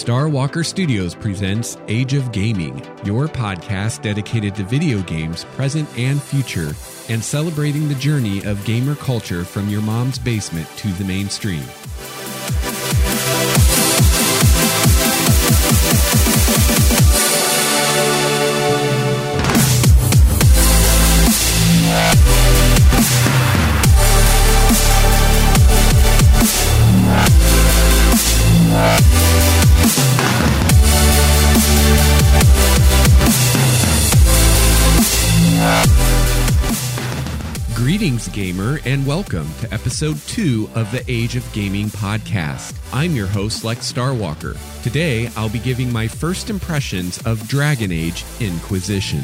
Starwalker Studios presents Age of Gaming, your podcast dedicated to video games, present and future, and celebrating the journey of gamer culture from your mom's basement to the mainstream. Greetings, gamer, and welcome to episode two of the Age of Gaming podcast. I'm your host, Lex Starwalker. Today, I'll be giving my first impressions of Dragon Age Inquisition.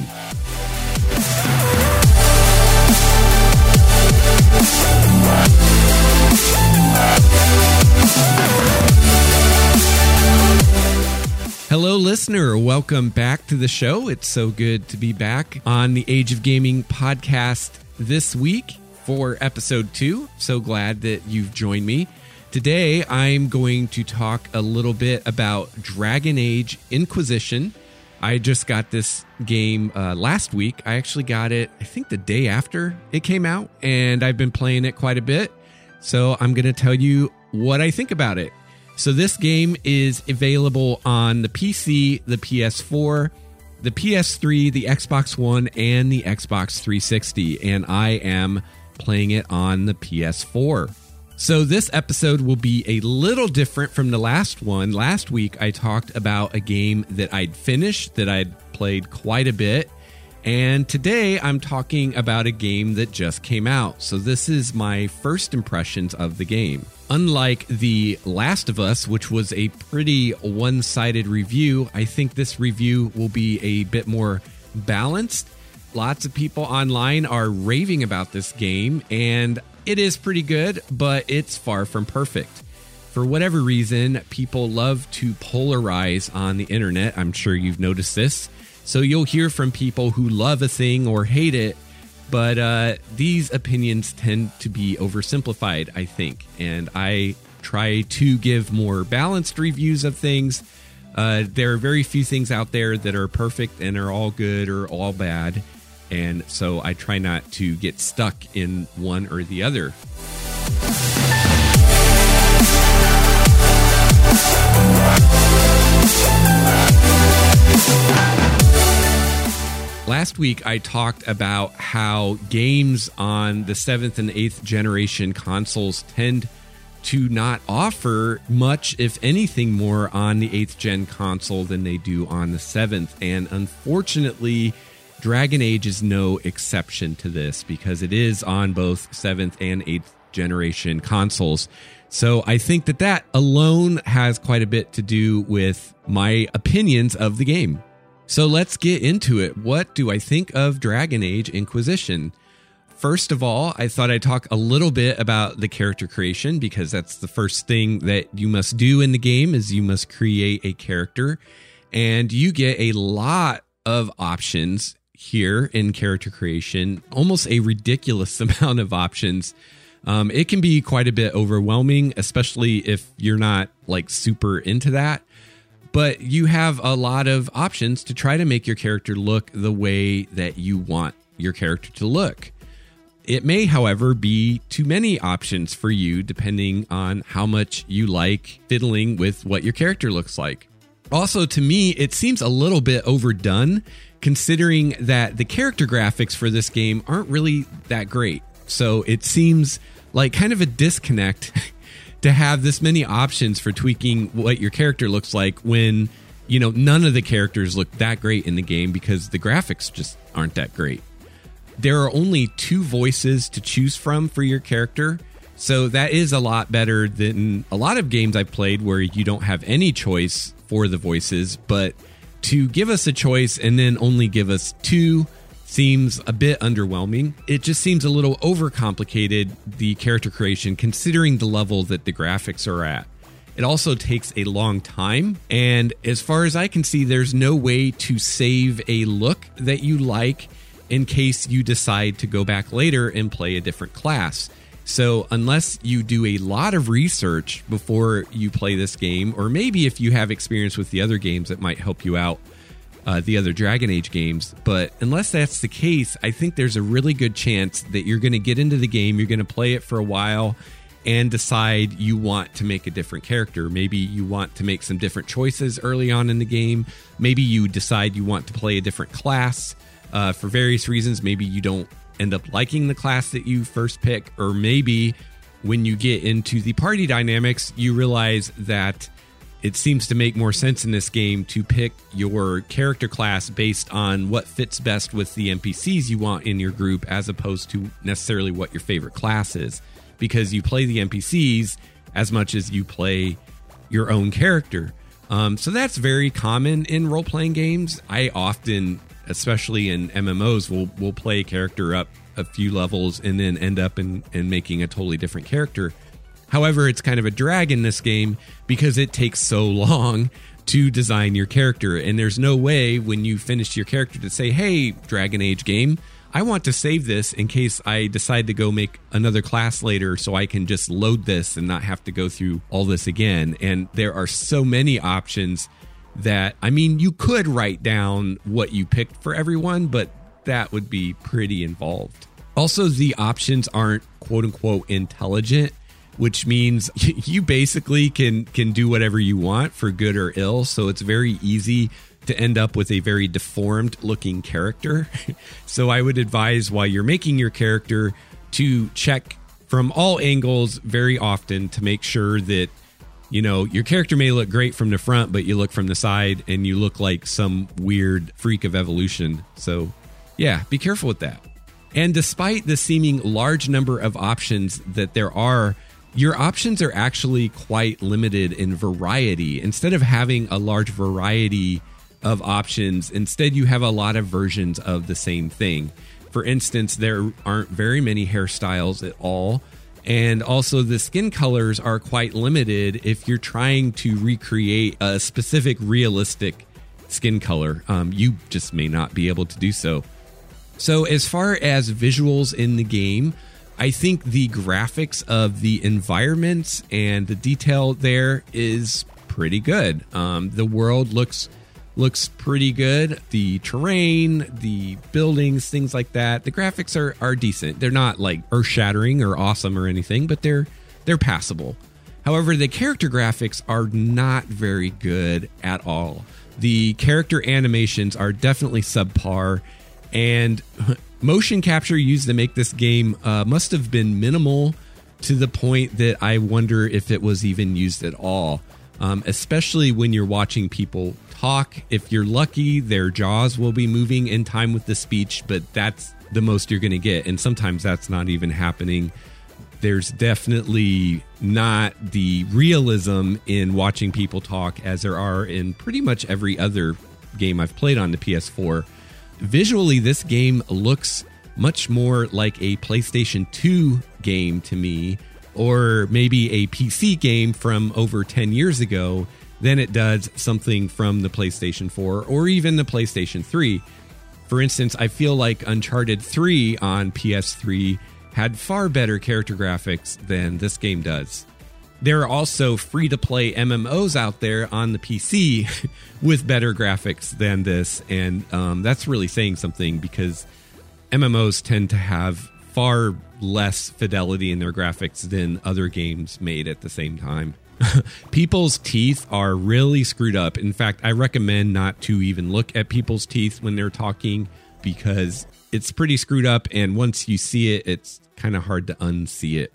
Hello, listener. Welcome back to the show. It's so good to be back on the Age of Gaming podcast this week for episode two. So glad that you've joined me. Today, I'm going to talk a little bit about Dragon Age Inquisition. I just got this game uh, last week. I actually got it, I think, the day after it came out, and I've been playing it quite a bit. So I'm going to tell you what I think about it. So this game is available on the PC, the PS4, the PS3, the Xbox One, and the Xbox 360, and I am playing it on the PS4. So, this episode will be a little different from the last one. Last week, I talked about a game that I'd finished, that I'd played quite a bit. And today, I'm talking about a game that just came out. So, this is my first impressions of the game. Unlike The Last of Us, which was a pretty one sided review, I think this review will be a bit more balanced. Lots of people online are raving about this game, and it is pretty good, but it's far from perfect. For whatever reason, people love to polarize on the internet. I'm sure you've noticed this. So you'll hear from people who love a thing or hate it, but uh, these opinions tend to be oversimplified, I think. And I try to give more balanced reviews of things. Uh, there are very few things out there that are perfect and are all good or all bad. And so I try not to get stuck in one or the other. Last week, I talked about how games on the seventh and eighth generation consoles tend to not offer much, if anything, more on the eighth gen console than they do on the seventh. And unfortunately, Dragon Age is no exception to this because it is on both seventh and eighth generation consoles. So I think that that alone has quite a bit to do with my opinions of the game. So let's get into it. What do I think of Dragon Age Inquisition? First of all, I thought I'd talk a little bit about the character creation because that's the first thing that you must do in the game is you must create a character and you get a lot of options here in character creation, almost a ridiculous amount of options. Um, it can be quite a bit overwhelming, especially if you're not like super into that but you have a lot of options to try to make your character look the way that you want your character to look. It may, however, be too many options for you depending on how much you like fiddling with what your character looks like. Also, to me, it seems a little bit overdone considering that the character graphics for this game aren't really that great. So it seems like kind of a disconnect to have this many options for tweaking what your character looks like when you know none of the characters look that great in the game because the graphics just aren't that great. There are only two voices to choose from for your character. So that is a lot better than a lot of games I've played where you don't have any choice for the voices, but to give us a choice and then only give us two seems a bit underwhelming. It just seems a little overcomplicated, the character creation, considering the level that the graphics are at. It also takes a long time, and as far as I can see, there's no way to save a look that you like in case you decide to go back later and play a different class. So, unless you do a lot of research before you play this game, or maybe if you have experience with the other games, it might help you out, uh, the other Dragon Age games. But unless that's the case, I think there's a really good chance that you're going to get into the game, you're going to play it for a while, and decide you want to make a different character. Maybe you want to make some different choices early on in the game. Maybe you decide you want to play a different class uh, for various reasons. Maybe you don't end up liking the class that you first pick, or maybe when you get into the party dynamics, you realize that it seems to make more sense in this game to pick your character class based on what fits best with the NPCs you want in your group as opposed to necessarily what your favorite class is because you play the NPCs as much as you play your own character. Um, so that's very common in role playing games. I often especially in MMOs, will will play a character up a few levels and then end up in, in making a totally different character. However, it's kind of a drag in this game because it takes so long to design your character. And there's no way when you finish your character to say, hey, Dragon Age game, I want to save this in case I decide to go make another class later so I can just load this and not have to go through all this again. And there are so many options that I mean, you could write down what you picked for everyone, but that would be pretty involved. Also, the options aren't quote unquote intelligent, which means you basically can can do whatever you want for good or ill. So it's very easy to end up with a very deformed looking character. so I would advise while you're making your character to check from all angles very often to make sure that you know, your character may look great from the front, but you look from the side and you look like some weird freak of evolution. So, yeah, be careful with that. And despite the seeming large number of options that there are, your options are actually quite limited in variety. Instead of having a large variety of options, instead you have a lot of versions of the same thing. For instance, there aren't very many hairstyles at all. And also, the skin colors are quite limited if you're trying to recreate a specific realistic skin color. Um, you just may not be able to do so. So, as far as visuals in the game, I think the graphics of the environments and the detail there is pretty good. Um, the world looks looks pretty good. The terrain, the buildings, things like that. The graphics are are decent. They're not like earth shattering or awesome or anything, but they're they're passable. However, the character graphics are not very good at all. The character animations are definitely subpar, and motion capture used to make this game uh, must have been minimal to the point that I wonder if it was even used at all. Um, especially when you're watching people talk. If you're lucky, their jaws will be moving in time with the speech, but that's the most you're going to get. And sometimes that's not even happening. There's definitely not the realism in watching people talk as there are in pretty much every other game I've played on the PS4. Visually, this game looks much more like a PlayStation 2 game to me, or maybe a PC game from over 10 years ago than it does something from the PlayStation 4 or even the PlayStation 3. For instance, I feel like Uncharted 3 on PS3 had far better character graphics than this game does. There are also free to play MMOs out there on the PC with better graphics than this, and um, that's really saying something because MMOs tend to have far less fidelity in their graphics than other games made at the same time. people's teeth are really screwed up. In fact, I recommend not to even look at people's teeth when they're talking because it's pretty screwed up. And once you see it, it's kind of hard to unsee it.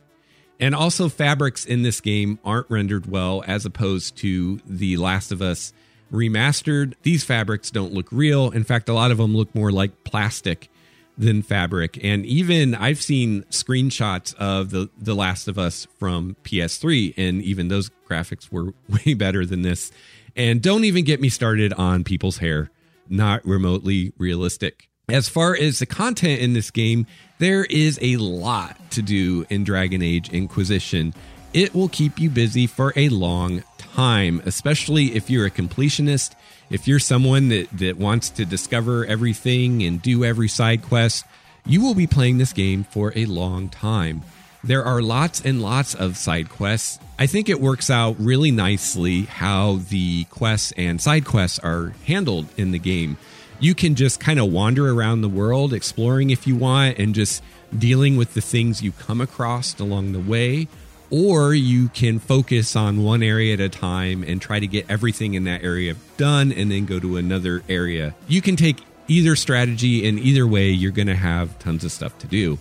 And also, fabrics in this game aren't rendered well as opposed to The Last of Us remastered. These fabrics don't look real. In fact, a lot of them look more like plastic than fabric. And even I've seen screenshots of the The Last of Us from PS3, and even those graphics were way better than this. And don't even get me started on people's hair, not remotely realistic. As far as the content in this game, there is a lot to do in Dragon Age Inquisition. It will keep you busy for a long time, especially if you're a completionist if you're someone that, that wants to discover everything and do every side quest, you will be playing this game for a long time. There are lots and lots of side quests. I think it works out really nicely how the quests and side quests are handled in the game. You can just kind of wander around the world, exploring if you want, and just dealing with the things you come across along the way. Or you can focus on one area at a time and try to get everything in that area done and then go to another area. You can take either strategy, and either way, you're going to have tons of stuff to do.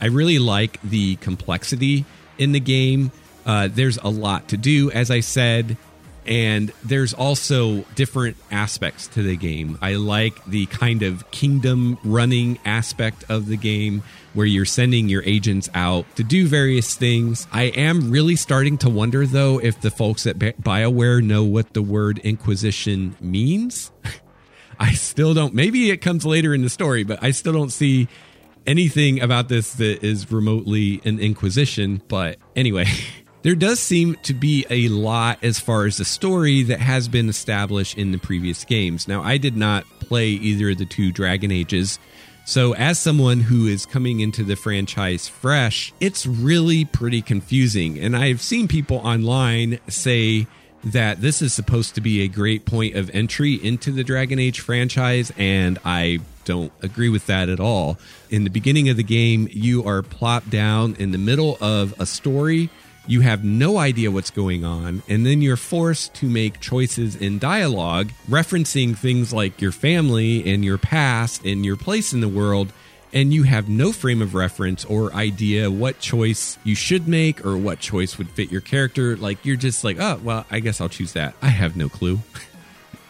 I really like the complexity in the game. Uh, there's a lot to do, as I said, and there's also different aspects to the game. I like the kind of kingdom running aspect of the game where you're sending your agents out to do various things. I am really starting to wonder, though, if the folks at BioWare know what the word Inquisition means. I still don't. Maybe it comes later in the story, but I still don't see anything about this that is remotely an inquisition. But anyway, there does seem to be a lot as far as the story that has been established in the previous games. Now, I did not play either of the two Dragon Ages. So, as someone who is coming into the franchise fresh, it's really pretty confusing. And I've seen people online say that this is supposed to be a great point of entry into the Dragon Age franchise, and I don't agree with that at all. In the beginning of the game, you are plopped down in the middle of a story. You have no idea what's going on, and then you're forced to make choices in dialogue referencing things like your family and your past and your place in the world and you have no frame of reference or idea what choice you should make or what choice would fit your character. Like you're just like, oh, well, I guess I'll choose that. I have no clue.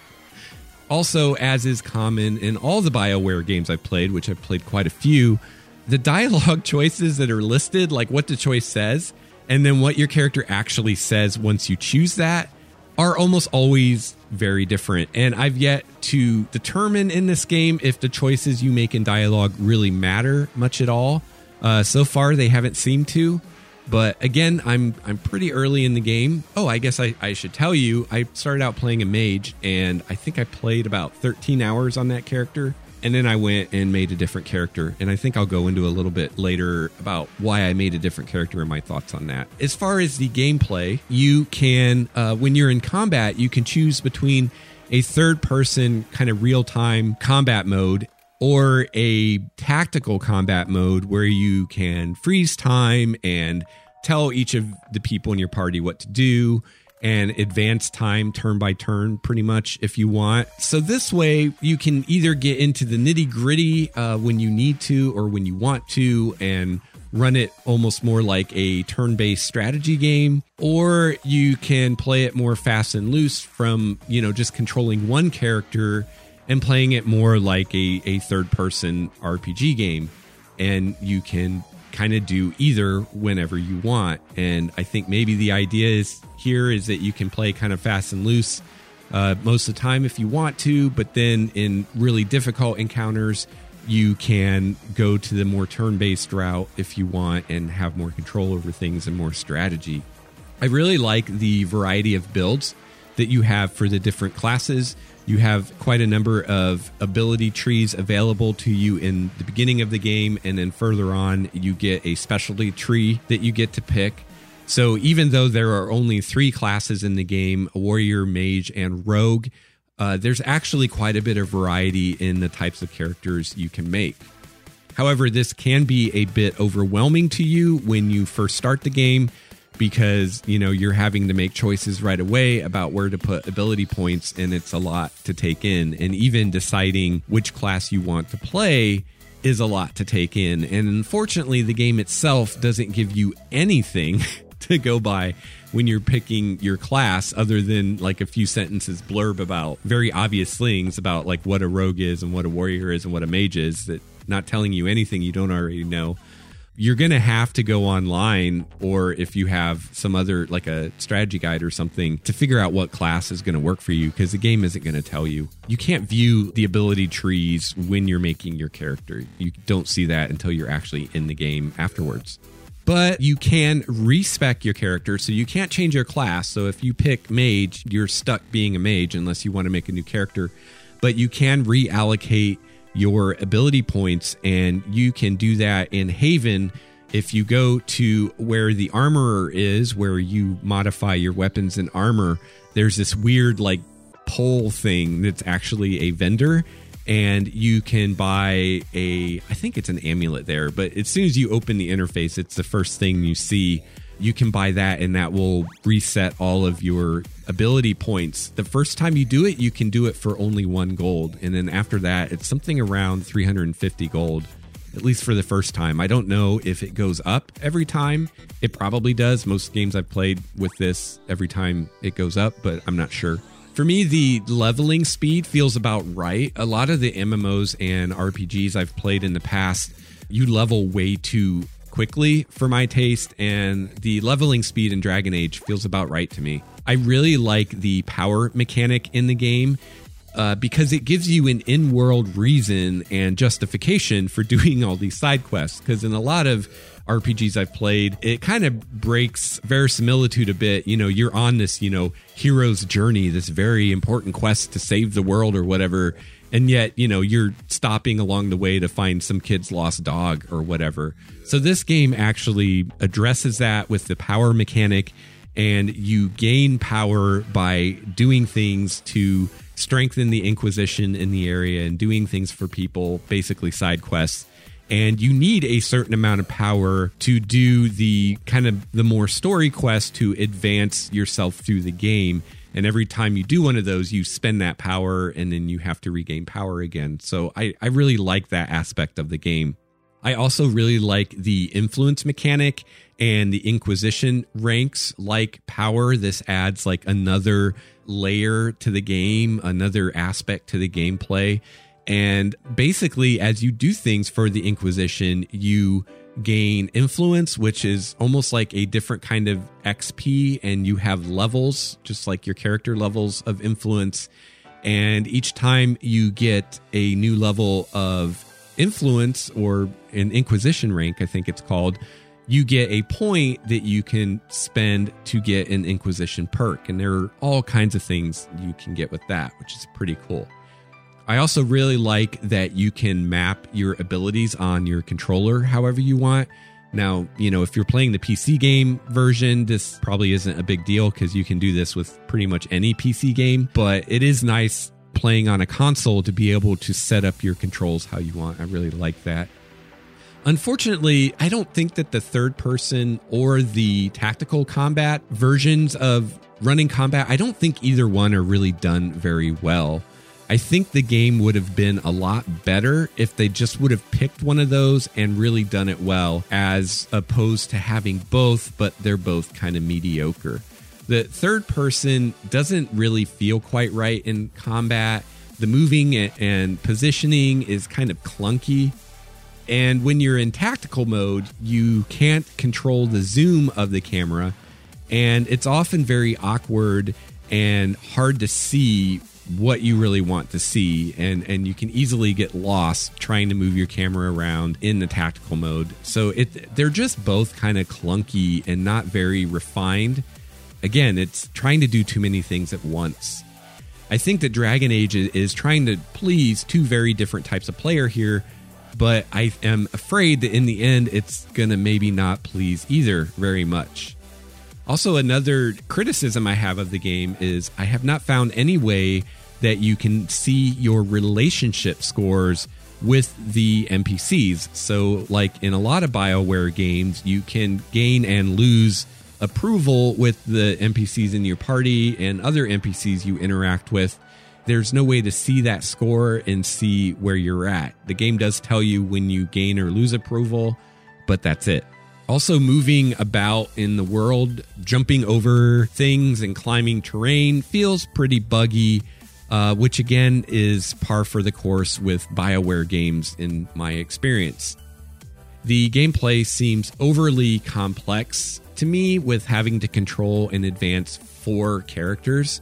also, as is common in all the BioWare games I've played, which I've played quite a few, the dialogue choices that are listed, like what the choice says, and then what your character actually says once you choose that, are almost always very different. And I've yet to determine in this game if the choices you make in dialogue really matter much at all. Uh, so far, they haven't seemed to. But again, I'm I'm pretty early in the game. Oh, I guess I, I should tell you, I started out playing a mage, and I think I played about 13 hours on that character and then I went and made a different character. And I think I'll go into a little bit later about why I made a different character and my thoughts on that. As far as the gameplay, you can, uh, when you're in combat, you can choose between a third person kind of real time combat mode or a tactical combat mode where you can freeze time and tell each of the people in your party what to do and advance time turn by turn pretty much if you want. So this way you can either get into the nitty gritty uh, when you need to or when you want to and run it almost more like a turn based strategy game, or you can play it more fast and loose from, you know, just controlling one character and playing it more like a, a third person RPG game. And you can kind of do either whenever you want. And I think maybe the idea is here is that you can play kind of fast and loose uh, most of the time if you want to, but then in really difficult encounters, you can go to the more turn based route if you want and have more control over things and more strategy. I really like the variety of builds that you have for the different classes. You have quite a number of ability trees available to you in the beginning of the game, and then further on, you get a specialty tree that you get to pick. So even though there are only three classes in the game warrior, mage, and rogue uh, there's actually quite a bit of variety in the types of characters you can make. However, this can be a bit overwhelming to you when you first start the game because you know you're having to make choices right away about where to put ability points and it's a lot to take in. And even deciding which class you want to play is a lot to take in. And unfortunately the game itself doesn't give you anything to go by when you're picking your class other than like a few sentences blurb about very obvious things about like what a rogue is and what a warrior is and what a mage is that not telling you anything you don't already know you're going to have to go online or if you have some other like a strategy guide or something to figure out what class is going to work for you because the game isn't going to tell you. You can't view the ability trees when you're making your character. You don't see that until you're actually in the game afterwards. But you can respec your character, so you can't change your class. So if you pick mage, you're stuck being a mage unless you want to make a new character. But you can reallocate your ability points, and you can do that in Haven if you go to where the armorer is, where you modify your weapons and armor, there's this weird like pole thing that's actually a vendor and you can buy a I think it's an amulet there, but as soon as you open the interface, it's the first thing you see. You can buy that and that will reset all of your ability points. The first time you do it, you can do it for only 1 gold, and then after that, it's something around 350 gold at least for the first time. I don't know if it goes up every time. It probably does. Most games I've played with this, every time it goes up, but I'm not sure. For me, the leveling speed feels about right. A lot of the MMOs and RPGs I've played in the past, you level way too quickly for my taste, and the leveling speed in Dragon Age feels about right to me. I really like the power mechanic in the game uh, because it gives you an in world reason and justification for doing all these side quests. Because in a lot of RPGs I've played, it kind of breaks verisimilitude a bit. You know, you're on this, you know, hero's journey, this very important quest to save the world or whatever. And yet, you know, you're stopping along the way to find some kid's lost dog or whatever. So this game actually addresses that with the power mechanic, and you gain power by doing things to strengthen the Inquisition in the area and doing things for people, basically side quests. And you need a certain amount of power to do the kind of the more story quest to advance yourself through the game. And every time you do one of those, you spend that power and then you have to regain power again. So I, I really like that aspect of the game. I also really like the influence mechanic and the Inquisition ranks like power. This adds like another layer to the game, another aspect to the gameplay. And basically, as you do things for the Inquisition, you gain influence, which is almost like a different kind of XP, and you have levels, just like your character levels of influence. And each time you get a new level of influence or an Inquisition rank, I think it's called, you get a point that you can spend to get an Inquisition perk. And there are all kinds of things you can get with that, which is pretty cool. I also really like that you can map your abilities on your controller however you want. Now, you know, if you're playing the PC game version, this probably isn't a big deal because you can do this with pretty much any PC game, but it is nice playing on a console to be able to set up your controls how you want. I really like that. Unfortunately, I don't think that the third person or the tactical combat versions of running combat, I don't think either one are really done very well. I think the game would have been a lot better if they just would have picked one of those and really done it well, as opposed to having both, but they're both kind of mediocre. The third person doesn't really feel quite right in combat. The moving and positioning is kind of clunky. And when you're in tactical mode, you can't control the zoom of the camera. And it's often very awkward and hard to see what you really want to see and and you can easily get lost trying to move your camera around in the tactical mode. So it they're just both kind of clunky and not very refined. Again it's trying to do too many things at once. I think that dragon age is trying to please two very different types of player here but I am afraid that in the end, it's to maybe not please either very much. Also, another criticism I have of the game is I have not found any way that you can see your relationship scores with the NPCs. So, like in a lot of BioWare games, you can gain and lose approval with the NPCs in your party and other NPCs you interact with there's no way to see that score and see where you're at. The game does tell you when you gain or lose approval, but that's it. Also, moving about in the world, jumping over things and climbing terrain feels pretty buggy, uh, which again is par for the course with BioWare games in my experience. The gameplay seems overly complex to me with having to control and advance four characters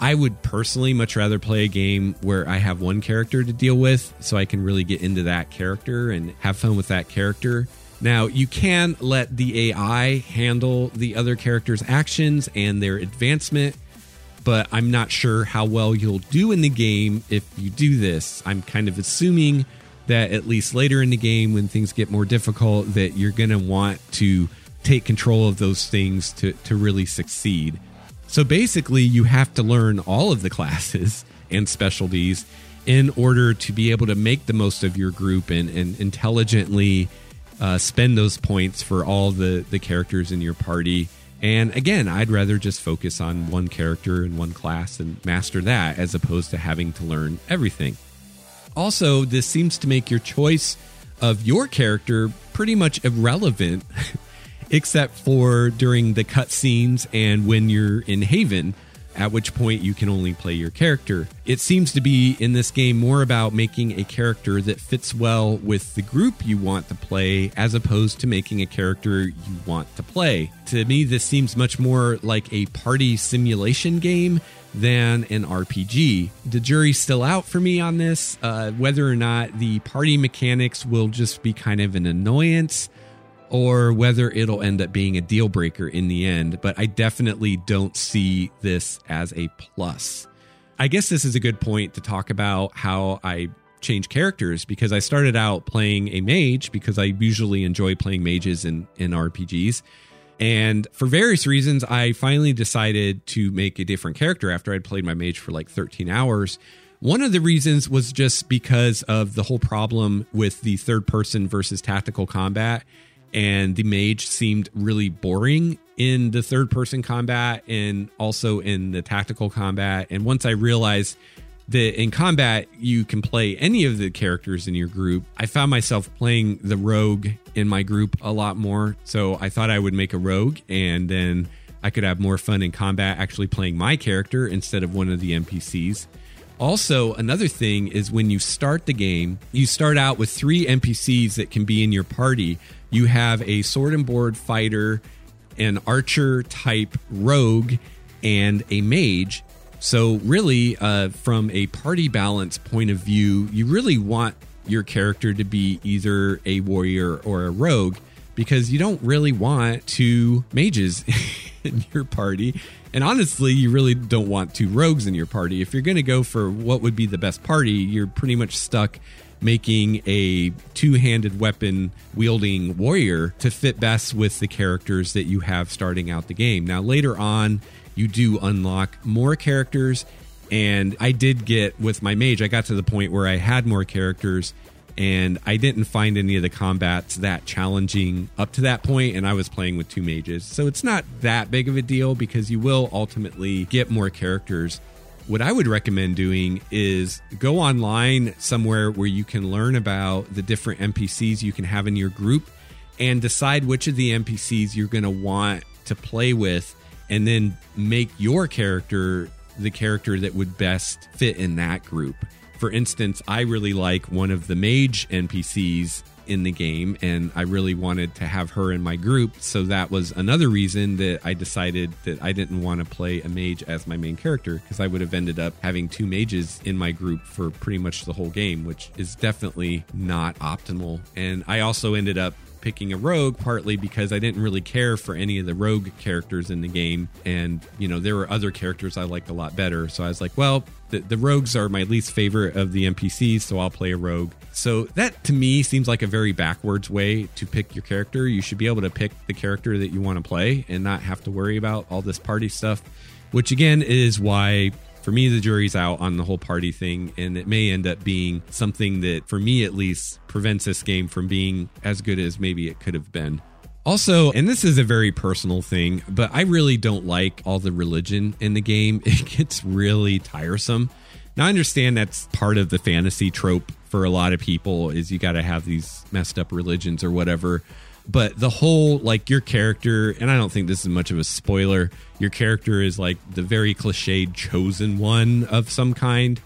I would personally much rather play a game where I have one character to deal with so I can really get into that character and have fun with that character. Now, you can let the AI handle the other character's actions and their advancement, but I'm not sure how well you'll do in the game if you do this. I'm kind of assuming that at least later in the game, when things get more difficult, that you're going to want to take control of those things to, to really succeed. So basically, you have to learn all of the classes and specialties in order to be able to make the most of your group and, and intelligently uh, spend those points for all the, the characters in your party. And again, I'd rather just focus on one character and one class and master that as opposed to having to learn everything. Also, this seems to make your choice of your character pretty much irrelevant, except for during the cutscenes and when you're in Haven at which point you can only play your character. It seems to be in this game more about making a character that fits well with the group you want to play as opposed to making a character you want to play. To me, this seems much more like a party simulation game than an RPG. The jury's still out for me on this, uh, whether or not the party mechanics will just be kind of an annoyance or whether it'll end up being a deal breaker in the end, but I definitely don't see this as a plus. I guess this is a good point to talk about how I change characters because I started out playing a mage because I usually enjoy playing mages in, in RPGs. And for various reasons, I finally decided to make a different character after I'd played my mage for like 13 hours. One of the reasons was just because of the whole problem with the third person versus tactical combat and the mage seemed really boring in the third person combat and also in the tactical combat. And once I realized that in combat you can play any of the characters in your group, I found myself playing the rogue in my group a lot more. So I thought I would make a rogue and then I could have more fun in combat actually playing my character instead of one of the NPCs. Also, another thing is when you start the game, you start out with three NPCs that can be in your party you have a sword and board fighter, an archer type rogue, and a mage. So, really, uh, from a party balance point of view, you really want your character to be either a warrior or a rogue because you don't really want two mages in your party. And honestly, you really don't want two rogues in your party. If you're going to go for what would be the best party, you're pretty much stuck making a two handed weapon wielding warrior to fit best with the characters that you have starting out the game. Now, later on, you do unlock more characters. And I did get with my mage, I got to the point where I had more characters and I didn't find any of the combats that challenging up to that point, and I was playing with two mages. So it's not that big of a deal because you will ultimately get more characters what I would recommend doing is go online somewhere where you can learn about the different NPCs you can have in your group and decide which of the NPCs you're going to want to play with and then make your character the character that would best fit in that group. For instance, I really like one of the mage NPCs in the game and I really wanted to have her in my group. So that was another reason that I decided that I didn't want to play a mage as my main character because I would have ended up having two mages in my group for pretty much the whole game, which is definitely not optimal. And I also ended up picking a rogue partly because I didn't really care for any of the rogue characters in the game. And, you know, there were other characters I liked a lot better. So I was like, well, the, the rogues are my least favorite of the NPCs, so I'll play a rogue. So that to me seems like a very backwards way to pick your character. You should be able to pick the character that you want to play and not have to worry about all this party stuff, which again is why for me, the jury's out on the whole party thing, and it may end up being something that, for me at least, prevents this game from being as good as maybe it could have been. Also, and this is a very personal thing, but I really don't like all the religion in the game. It gets really tiresome. Now, I understand that's part of the fantasy trope for a lot of people is you got to have these messed up religions or whatever but the whole like your character and i don't think this is much of a spoiler your character is like the very cliched chosen one of some kind.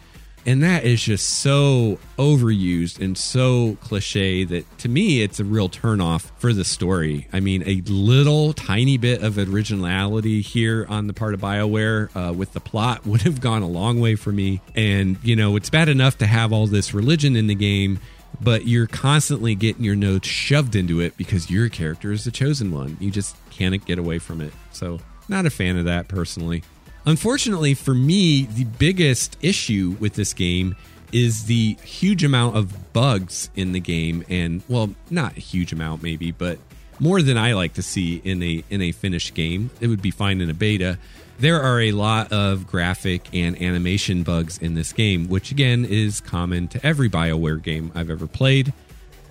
And that is just so overused and so cliche that to me it's a real turnoff for the story. I mean a little tiny bit of originality here on the part of bioware uh, with the plot would have gone a long way for me. And you know it's bad enough to have all this religion in the game but you're constantly getting your notes shoved into it because your character is the chosen one. You just can't get away from it. So, not a fan of that personally. Unfortunately for me, the biggest issue with this game is the huge amount of bugs in the game and well, not a huge amount maybe, but more than I like to see in a in a finished game. It would be fine in a beta. There are a lot of graphic and animation bugs in this game, which again is common to every BioWare game I've ever played.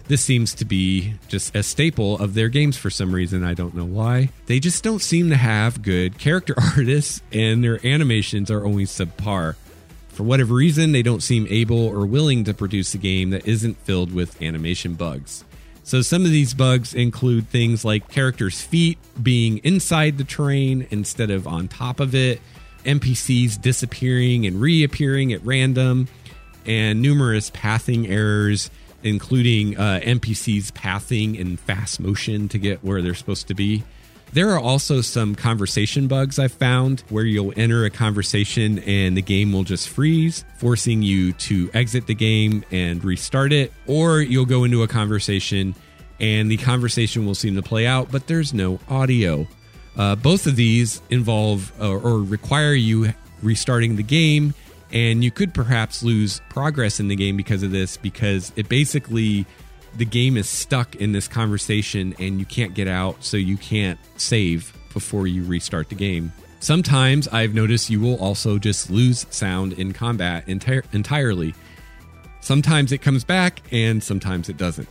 This seems to be just a staple of their games for some reason. I don't know why. They just don't seem to have good character artists, and their animations are always subpar. For whatever reason, they don't seem able or willing to produce a game that isn't filled with animation bugs. So some of these bugs include things like characters' feet being inside the terrain instead of on top of it, NPCs disappearing and reappearing at random, and numerous pathing errors, including uh, NPCs pathing in fast motion to get where they're supposed to be. There are also some conversation bugs I've found where you'll enter a conversation and the game will just freeze, forcing you to exit the game and restart it, or you'll go into a conversation and the conversation will seem to play out, but there's no audio. Uh, both of these involve uh, or require you restarting the game, and you could perhaps lose progress in the game because of this, because it basically the game is stuck in this conversation and you can't get out, so you can't save before you restart the game. Sometimes I've noticed you will also just lose sound in combat enti- entirely. Sometimes it comes back and sometimes it doesn't.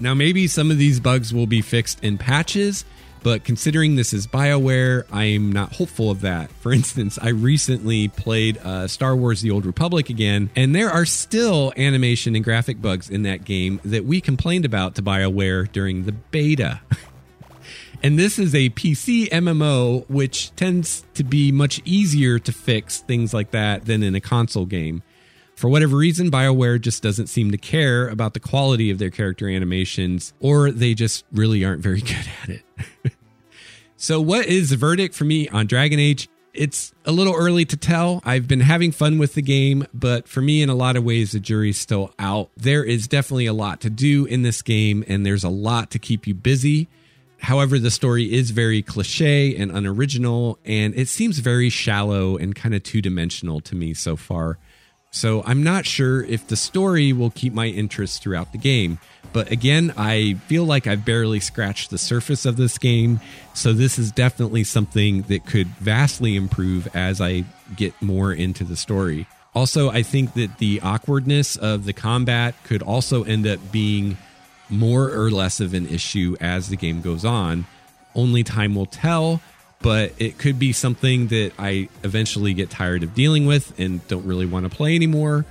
Now, maybe some of these bugs will be fixed in patches, but considering this is BioWare, I'm not hopeful of that. For instance, I recently played uh, Star Wars The Old Republic again, and there are still animation and graphic bugs in that game that we complained about to BioWare during the beta. and this is a PC MMO, which tends to be much easier to fix things like that than in a console game. For whatever reason, BioWare just doesn't seem to care about the quality of their character animations, or they just really aren't very good at it. so, what is the verdict for me on Dragon Age? It's a little early to tell. I've been having fun with the game, but for me, in a lot of ways, the jury's still out. There is definitely a lot to do in this game, and there's a lot to keep you busy. However, the story is very cliche and unoriginal, and it seems very shallow and kind of two dimensional to me so far. So I'm not sure if the story will keep my interest throughout the game. But again, I feel like I've barely scratched the surface of this game. So this is definitely something that could vastly improve as I get more into the story. Also, I think that the awkwardness of the combat could also end up being more or less of an issue as the game goes on. Only time will tell but it could be something that I eventually get tired of dealing with and don't really want to play anymore.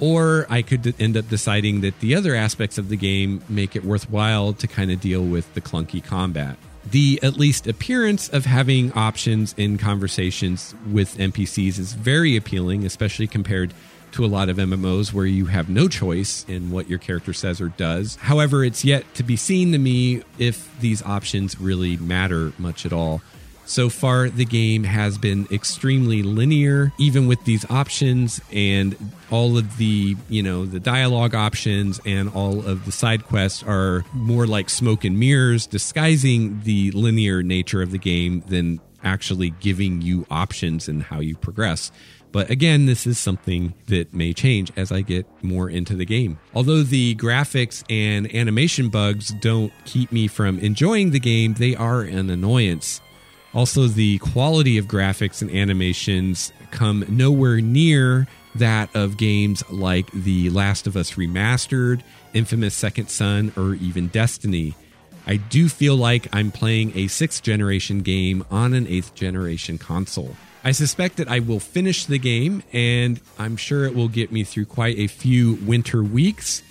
Or I could end up deciding that the other aspects of the game make it worthwhile to kind of deal with the clunky combat. The at least appearance of having options in conversations with NPCs is very appealing, especially compared to a lot of MMOs where you have no choice in what your character says or does. However, it's yet to be seen to me if these options really matter much at all. So far, the game has been extremely linear, even with these options and all of the, you know, the dialogue options and all of the side quests are more like smoke and mirrors, disguising the linear nature of the game than actually giving you options in how you progress. But again, this is something that may change as I get more into the game. Although the graphics and animation bugs don't keep me from enjoying the game, they are an annoyance. Also, the quality of graphics and animations come nowhere near that of games like The Last of Us Remastered, Infamous Second Son, or even Destiny. I do feel like I'm playing a sixth generation game on an eighth generation console. I suspect that I will finish the game, and I'm sure it will get me through quite a few winter weeks.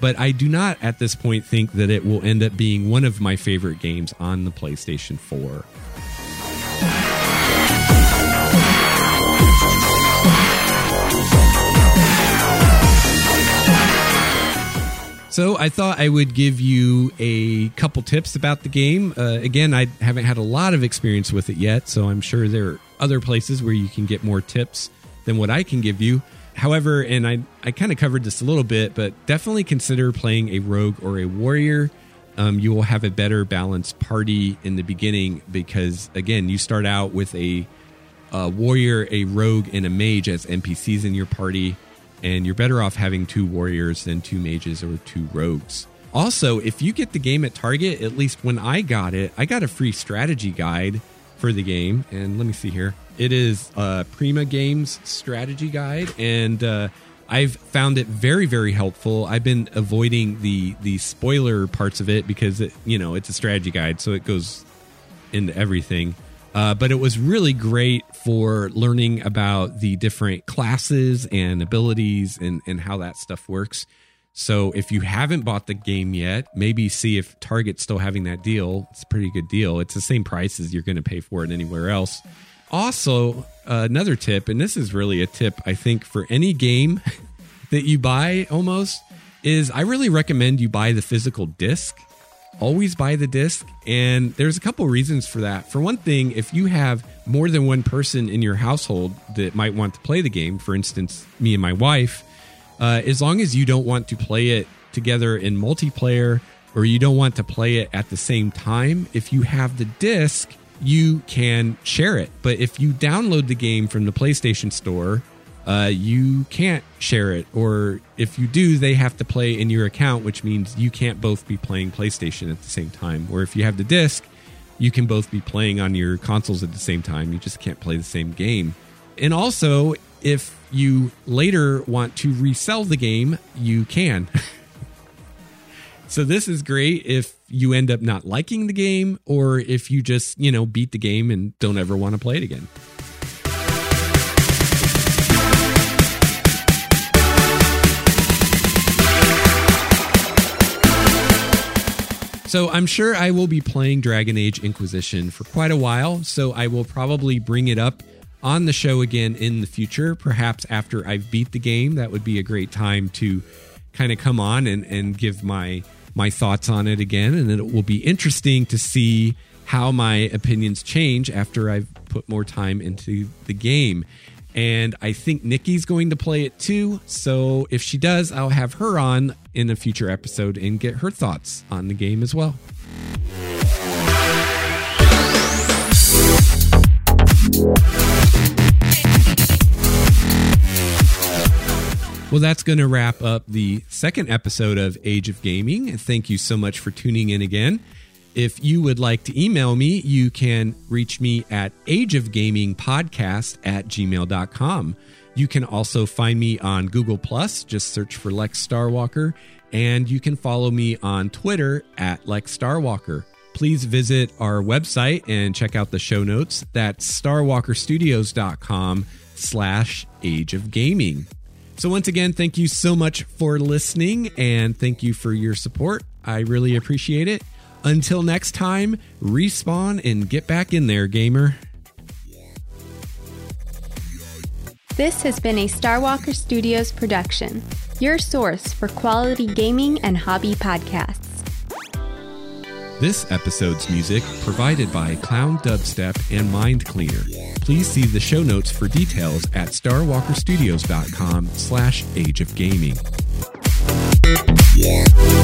But I do not at this point think that it will end up being one of my favorite games on the PlayStation 4. So I thought I would give you a couple tips about the game. Uh, again, I haven't had a lot of experience with it yet, so I'm sure there are other places where you can get more tips than what I can give you. However, and I, I kind of covered this a little bit, but definitely consider playing a rogue or a warrior. Um, you will have a better balanced party in the beginning because, again, you start out with a, a warrior, a rogue, and a mage as NPCs in your party and you're better off having two warriors than two mages or two rogues. Also, if you get the game at Target, at least when I got it, I got a free strategy guide for the game. And let me see here. It is a Prima Games strategy guide, and uh, I've found it very, very helpful. I've been avoiding the the spoiler parts of it because it, you know it's a strategy guide, so it goes into everything. Uh, but it was really great for learning about the different classes and abilities and, and how that stuff works. So if you haven't bought the game yet, maybe see if Target's still having that deal. It's a pretty good deal. It's the same price as you're going to pay for it anywhere else. Also, uh, another tip, and this is really a tip I think for any game that you buy almost, is I really recommend you buy the physical disc always buy the disc. And there's a couple reasons for that. For one thing, if you have more than one person in your household that might want to play the game, for instance, me and my wife, uh, as long as you don't want to play it together in multiplayer or you don't want to play it at the same time, if you have the disc, you can share it. But if you download the game from the PlayStation Store, uh, you can't share it. Or if you do, they have to play in your account, which means you can't both be playing PlayStation at the same time. Or if you have the disc, you can both be playing on your consoles at the same time. You just can't play the same game. And also, if you later want to resell the game, you can. so this is great if you end up not liking the game or if you just, you know, beat the game and don't ever want to play it again. So I'm sure I will be playing Dragon Age Inquisition for quite a while, so I will probably bring it up on the show again in the future, perhaps after I've beat the game. That would be a great time to kind of come on and, and give my my thoughts on it again. And it will be interesting to see how my opinions change after I've put more time into the game. And I think Nikki's going to play it too. So if she does, I'll have her on in a future episode and get her thoughts on the game as well. Well, that's going to wrap up the second episode of Age of Gaming. Thank you so much for tuning in again. If you would like to email me, you can reach me at ageofgamingpodcast at gmail.com. You can also find me on Google Plus. Just search for Lex Starwalker. And you can follow me on Twitter at Lex Starwalker. Please visit our website and check out the show notes. That's starwalkerstudios.com slash age of gaming. So once again, thank you so much for listening and thank you for your support. I really appreciate it. Until next time, respawn and get back in there, gamer. This has been a Starwalker Studios production, your source for quality gaming and hobby podcasts. This episode's music provided by Clown Dubstep and Mind Cleaner. Please see the show notes for details at starwalkerstudios.com slash age of gaming. Yeah.